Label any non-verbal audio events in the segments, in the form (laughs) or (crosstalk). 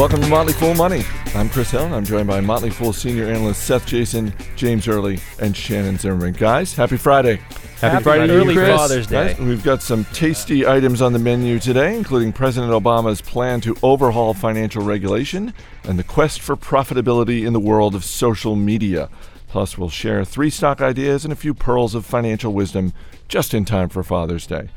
Welcome to Motley Fool Money. I'm Chris Hill, and I'm joined by Motley Fool senior analyst Seth Jayson, James Early, and Shannon Zimmerman. Guys, happy Friday. Happy, Happy Friday, to early Chris. Father's Day. Guys, we've got some tasty items on the menu today, including President Obama's plan to overhaul financial regulation and the quest for profitability in the world of social media. Plus, we'll share three stock ideas and a few pearls of financial wisdom just in time for Father's Day.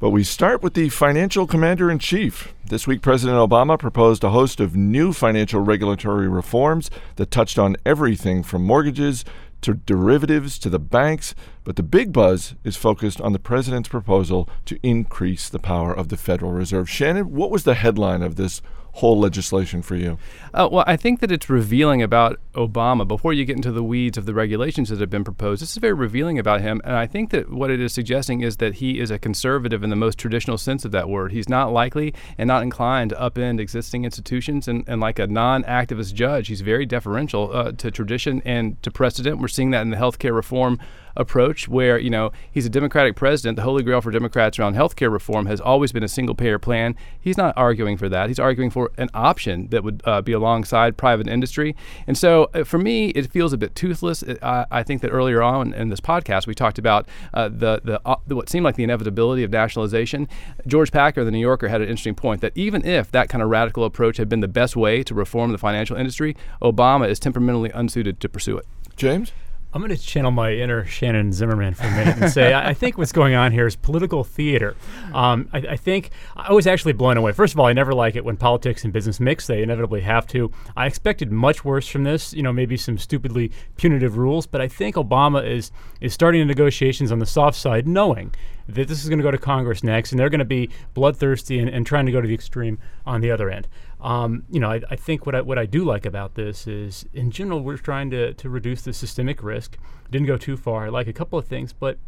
But we start with the financial commander in chief. This week, President Obama proposed a host of new financial regulatory reforms that touched on everything from mortgages to derivatives to the banks. But the big buzz is focused on the president's proposal to increase the power of the Federal Reserve. Shannon, what was the headline of this whole legislation for you? Uh, well, I think that it's revealing about Obama. Before you get into the weeds of the regulations that have been proposed, this is very revealing about him. And I think that what it is suggesting is that he is a conservative in the most traditional sense of that word. He's not likely and not inclined to upend existing institutions. And, and like a non activist judge, he's very deferential uh, to tradition and to precedent. We're seeing that in the healthcare reform approach where you know he's a democratic president. The holy grail for democrats around healthcare reform has always been a single payer plan. He's not arguing for that. He's arguing for an option that would uh, be alongside private industry. And so uh, for me it feels a bit toothless. It- I, I think that earlier on in this podcast we talked about uh, the, the, uh, the what seemed like the inevitability of nationalization. George packer the new yorker had an interesting point that even if that kind of radical approach had been the best way to reform the financial industry obama is temperamentally unsuited to pursue it. James? I'm going to channel my inner Shannon Zimmerman for a minute and say I, I think what's going on here is political theater. Um, I, I think I was actually blown away. First of all, I never like it when politics and business mix. They inevitably have to. I expected much worse from this. You know, maybe some stupidly punitive rules, but I think Obama is is starting the negotiations on the soft side, knowing that this is going to go to Congress next, and they're going to be bloodthirsty and, and trying to go to the extreme on the other end. Um, you know, I, I think what I, what I do like about this is, in general, we're trying to, to reduce the systemic risk. Didn't go too far. I like a couple of things, but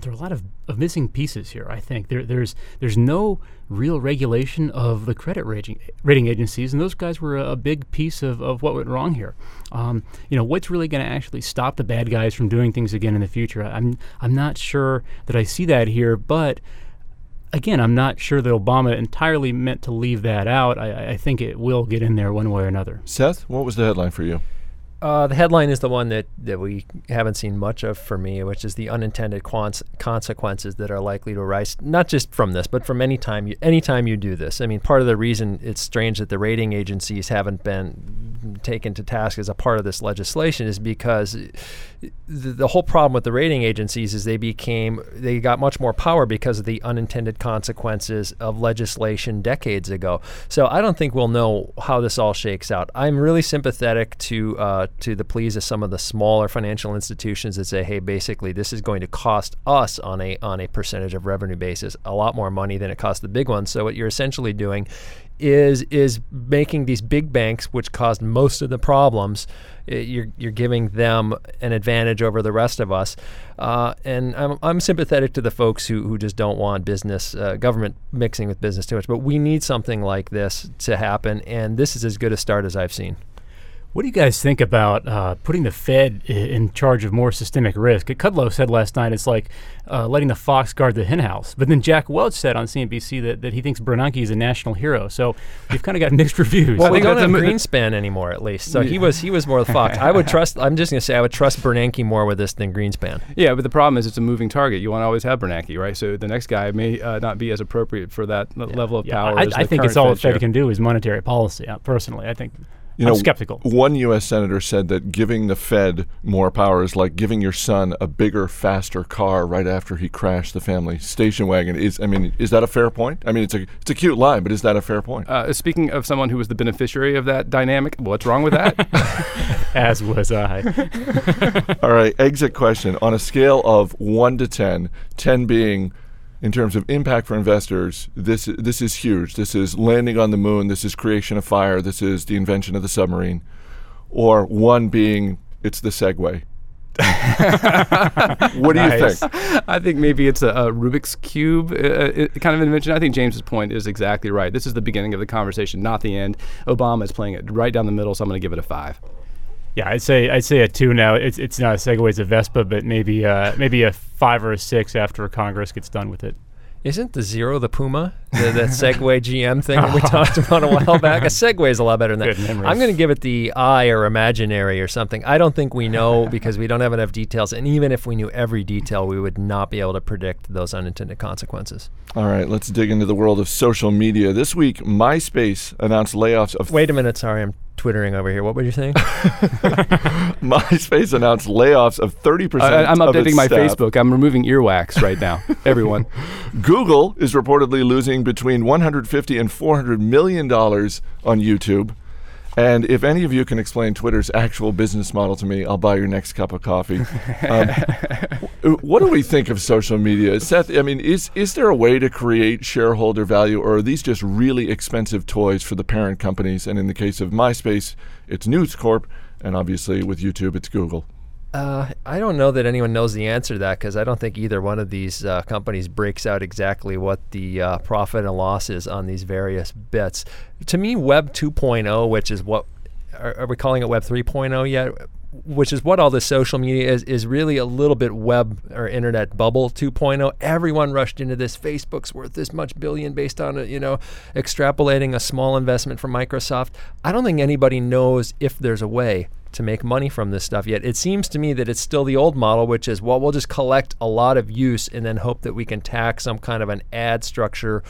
there are a lot of, of missing pieces here. I think there, there's there's no real regulation of the credit rating rating agencies, and those guys were a, a big piece of, of what went wrong here. Um, you know, what's really going to actually stop the bad guys from doing things again in the future? I'm I'm not sure that I see that here, but again, I'm not sure that Obama entirely meant to leave that out. I, I think it will get in there one way or another. Seth, what was the headline for you? Uh, the headline is the one that, that we haven't seen much of for me, which is the unintended quants- consequences that are likely to arise, not just from this, but from any time you any time you do this. I mean, part of the reason it's strange that the rating agencies haven't been taken to task as a part of this legislation is because the, the whole problem with the rating agencies is they became they got much more power because of the unintended consequences of legislation decades ago. So I don't think we'll know how this all shakes out. I'm really sympathetic to uh, to the pleas of some of the smaller financial institutions that say, hey, basically this is going to cost us on a on a percentage of revenue basis a lot more money than it costs the big ones. So what you're essentially doing is is making these big banks, which caused most of the problems, uh, you're you're giving them an advantage over the rest of us. Uh, and I'm I'm sympathetic to the folks who who just don't want business uh, government mixing with business too much. But we need something like this to happen, and this is as good a start as I've seen. What do you guys think about uh, putting the Fed in charge of more systemic risk? Kudlow said last night it's like uh, letting the fox guard the henhouse. But then Jack Welch said on CNBC that, that he thinks Bernanke is a national hero. So we've kind of got (laughs) mixed reviews. Well, we think don't have Greenspan anymore, at least. So he was he was more the fox. I would (laughs) trust. I'm just gonna say I would trust Bernanke more with this than Greenspan. Yeah, but the problem is it's a moving target. You want to always have Bernanke, right? So the next guy may uh, not be as appropriate for that l- level of yeah, power. I, as I the think it's all the Fed can do is monetary policy. Uh, personally, I think You I'm know, skeptical. One U.S. senator said that giving the Fed more power is like giving your son a bigger, faster car right after he crashed the family station wagon. Is I mean, is that a fair point? I mean, it's a it's a cute line, but is that a fair point? Uh, speaking of someone who was the beneficiary of that dynamic, what's wrong with that? (laughs) (laughs) As was I. All right, exit question. On a scale of 1 to 10, 10 being in terms of impact for investors, this this is huge. This is landing on the moon, this is creation of fire, this is the invention of the submarine. Or 1 being it's the Segway. (laughs) what do you think? I think maybe it's a, a Rubik's cube uh, uh, kind of invention. I think James's point is exactly right. This is the beginning of the conversation, not the end. Obama is playing it right down the middle, so I'm going to give it a five. Yeah, I'd say I'd say a two now. It's it's not a Segway, it's a Vespa, but maybe uh, maybe a five or a six after Congress gets done with it. Isn't the Zero the Puma? The, that Segway (laughs) GM thing that we (laughs) talked about a while back? A Segway is a lot better than that. I'm going to give it the I or imaginary or something. I don't think we know (laughs) because we don't have enough details. And even if we knew every detail, we would not be able to predict those unintended consequences. All right, let's dig into the world of social media. This week, MySpace announced layoffs of Wait a minute. Sorry, I'm twittering over here. What were you saying? (laughs) MySpace announced layoffs of 30% I, I'm of its updating my staff. Facebook. I'm removing earwax right now. (laughs) Everyone. Google is reportedly losing between 150 and 400 million dollars on YouTube. And if any of you can explain Twitter's actual business model to me, I'll buy your next cup of coffee. Um, (laughs) what do we think of social media, Seth? I mean, is is there a way to create shareholder value, or are these just really expensive toys for the parent companies? And in the case of MySpace, it's News Corp, and obviously with YouTube, it's Google. Uh, I don't know that anyone knows the answer to that because I don't think either one of these uh, companies breaks out exactly what the uh, profit and loss is on these various bits. To me, Web 2.0, which is what are, are we calling it Web 3.0 yet? Which is what all this social media is, is really a little bit web or internet bubble 2.0. Everyone rushed into this. Facebook's worth this much billion based on, uh, you know, extrapolating a small investment from Microsoft. I don't think anybody knows if there's a way to make money from this stuff yet. It seems to me that it's still the old model, which is, well, we'll just collect a lot of use and then hope that we can tack some kind of an ad structure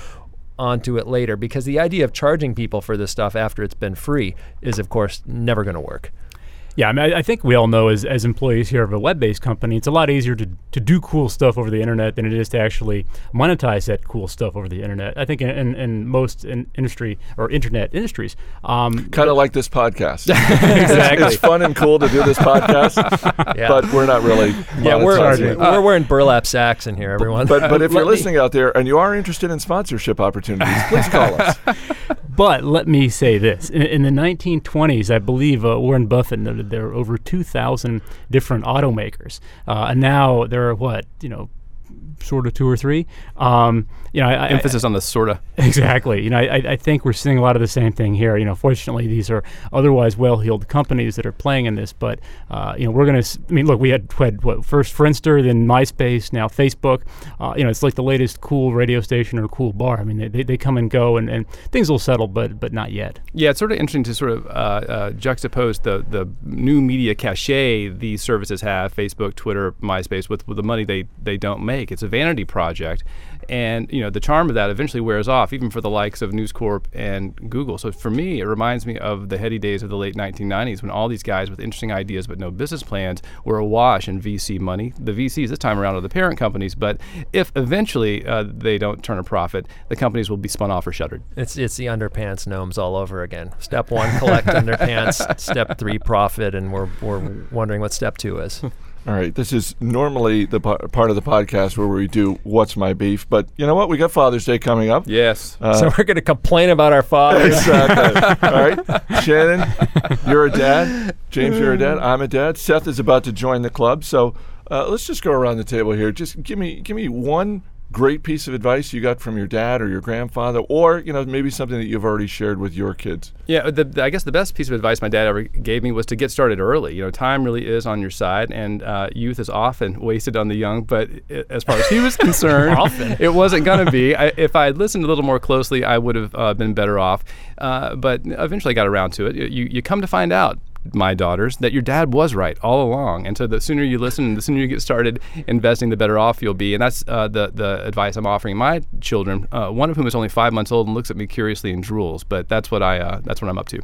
onto it later. Because the idea of charging people for this stuff after it's been free is, of course, never going to work. Yeah, I mean, I, I think we all know as, as employees here of a web-based company, it's a lot easier to, to do cool stuff over the internet than it is to actually monetize that cool stuff over the internet. I think in, in, in most in industry or internet industries, um, Kind of like this podcast. (laughs) exactly. it's fun and cool to do this podcast, (laughs) Yeah. but we're not really. yeah, we're, monetizing it. we're wearing burlap sacks in here, everyone. But but if (laughs) you're me- listening out there and you are interested in sponsorship opportunities, please call us. But let me say this: in, in the 1920s, I believe uh, Warren Buffett noted there were over 2,000 different automakers, uh, and now there are what you know, sort of two or three. Um, you know, I, I- Emphasis on the sorta. (laughs) Exactly. You know, I, I think we're seeing a lot of the same thing here. You know, fortunately, these are otherwise well-heeled companies that are playing in this. But uh, you know, we're going to. I mean, look, we had, had what first Friendster, then MySpace, now Facebook. Uh, you know, it's like the latest cool radio station or cool bar. I mean, they, they, they come and go, and, and things will settle, but but not yet. Yeah, it's sort of interesting to sort of uh, uh, juxtapose the the new media cachet these services have, Facebook, Twitter, MySpace, with, with the money they, they don't make. It's a vanity project, and you know the charm of that eventually wears off, even for the likes of News Corp and Google. So for me, it reminds me of the heady days of the late 1990s when all these guys with interesting ideas but no business plans were awash in VC money. The VCs this time around are the parent companies, but if eventually uh, they don't turn a profit, the companies will be spun off or shuttered. It's it's the underpants gnomes all over again. Step one, collect (laughs) underpants. Step three, profit, and we're we're wondering what step two is. (laughs) All right, this is normally the pa- part of the podcast where we do "What's My Beef," but you know what? We got Father's Day coming up. Yes. Uh, so we're going to complain about our fathers. Exactly. (laughs) All right, Shannon, you're a dad. James, you're a dad. I'm a dad. Seth is about to join the club. So uh, let's just go around the table here. Just give me give me one great piece of advice you got from your dad or your grandfather, or you know maybe something that you've already shared with your kids. Yeah, the, I guess the best piece of advice my dad ever gave me was to get started early. You know, time really is on your side, and uh, youth is often (laughs) wasted on the young. But i as far as he was (laughs) concerned, Often. it wasn't going to be. I, if I had listened a little more closely, I would have uh, been better off. Uh, but eventually, I got around to it. You, you come to find out. My daughters, that your dad was right all along, and so the sooner you listen, the sooner you get started investing, the better off you'll be. And that's uh, the the advice I'm offering my children. Uh, one of whom is only five months old and looks at me curiously and drools. But that's what I uh, that's what I'm up to.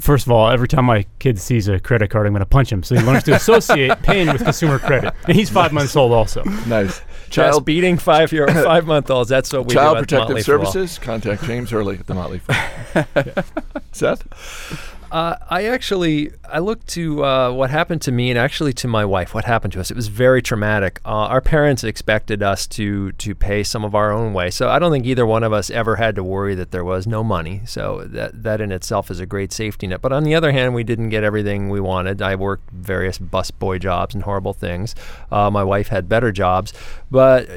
First of all, every time my kid sees a credit card, I'm going to punch him. So he learns to (laughs) associate pain with consumer credit, and he's five months old also. Nice. (laughs) Child Child beating five year (laughs) five month olds. That's what we Child do at Protective Motley Fool. Services. Contact James Early at the Motley Fool. Seth. Uh, I actually I looked to uh, what happened to me and actually to my wife. What happened to us? It was very traumatic. Uh, our parents expected us to to pay some of our own way, so I don't think either one of us ever had to worry that there was no money. So that that in itself is a great safety net. But on the other hand, we didn't get everything we wanted. I worked various busboy jobs and horrible things. Uh, my wife had better jobs, but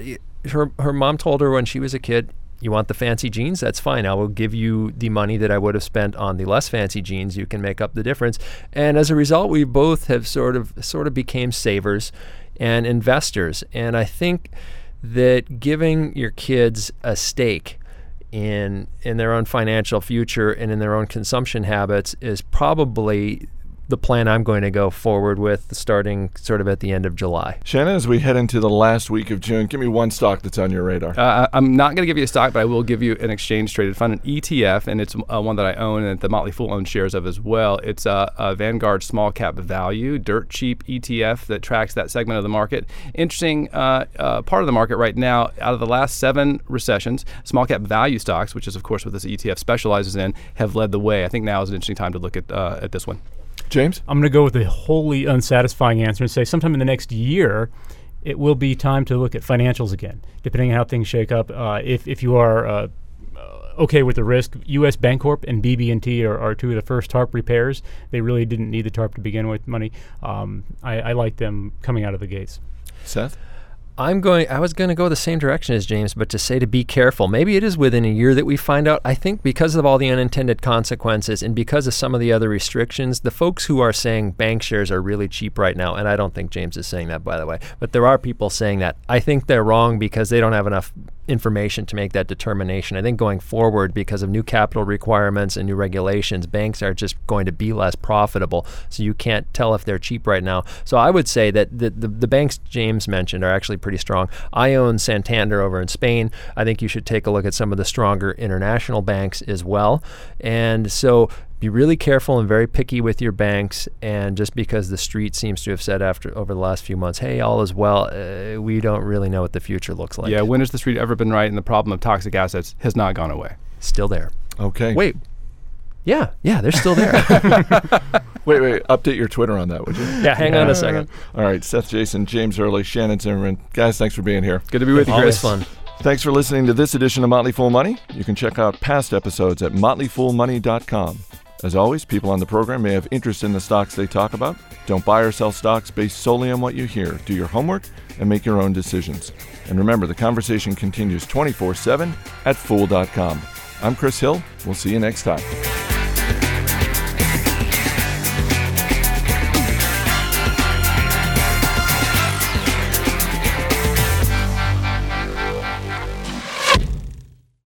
her her mom told her when she was a kid, you want the fancy jeans? That's fine. I will give you the money that I would have spent on the less fancy jeans. You can make up the difference. And as a result, we both have sort of sort of became savers and investors. And I think that giving your kids a stake in in their own financial future and in their own consumption habits is probably the plan I'm going to go forward with starting sort of at the end of July. Shannon, as we head into the last week of June, give me one stock that's on your radar. Uh, I'm not going to give you a stock, but I will give you an exchange traded fund, an ETF, and it's uh, one that I own and the Motley Fool owns shares of as well. It's a, a, Vanguard Small Cap Value, dirt cheap ETF that tracks that segment of the market. Interesting uh, uh, part of the market right now, out of the last seven recessions, small cap value stocks, which is, of course, what this ETF specializes in, have led the way. I think now is an interesting time to look at, uh, at this one. James? I'm going to go with a wholly unsatisfying answer and say sometime in the next year, it will be time to look at financials again, depending on how things shake up. Uh, if, if you are uh, uh okay with the risk, U.S. Bancorp and BB&T are, are, two of the first TARP repairs. They really didn't need the TARP to begin with. Money, um, I, I like them coming out of the gates. Seth? I'm going. I was going to go the same direction as James, but to say to be careful. Maybe it is within a year that we find out. I think because of all the unintended consequences and because of some of the other restrictions, the folks who are saying bank shares are really cheap right now, and I don't think James is saying that by the way, but there are people saying that. I think they're wrong because they don't have enough information to make that determination. I think going forward, because of new capital requirements and new regulations, banks are just going to be less profitable. So you can't tell if they're cheap right now. So I would say that the, the, the banks James mentioned are actually pretty strong. I own Santander over in Spain. I think you should take a look at some of the stronger international banks as well. And so be really careful and very picky with your banks. And just because the street seems to have said after over the last few months, "Hey, all is well," uh, we don't really know what the future looks like. Yeah, when has the street ever been right? And the problem of toxic assets has not gone away. Still there. Okay. Wait. Yeah, yeah, they're still there. (laughs) wait, wait. Update your Twitter on that, would you? Yeah, hang on a second. All right, Seth Jayson, James Early, Shannon Zimmerman. Guys, thanks for being here. Good to be with you, Always Chris. fun. Thanks for listening to this edition of Motley Fool Money. You can check out past episodes at motleyfoolmoney.com. As always, people on the program may have interest in the stocks they talk about. Don't buy or sell stocks based solely on what you hear. Do your homework and make your own decisions. And remember, the conversation continues 24 7 at fool.com. I'm Chris Hill. We'll see you next time.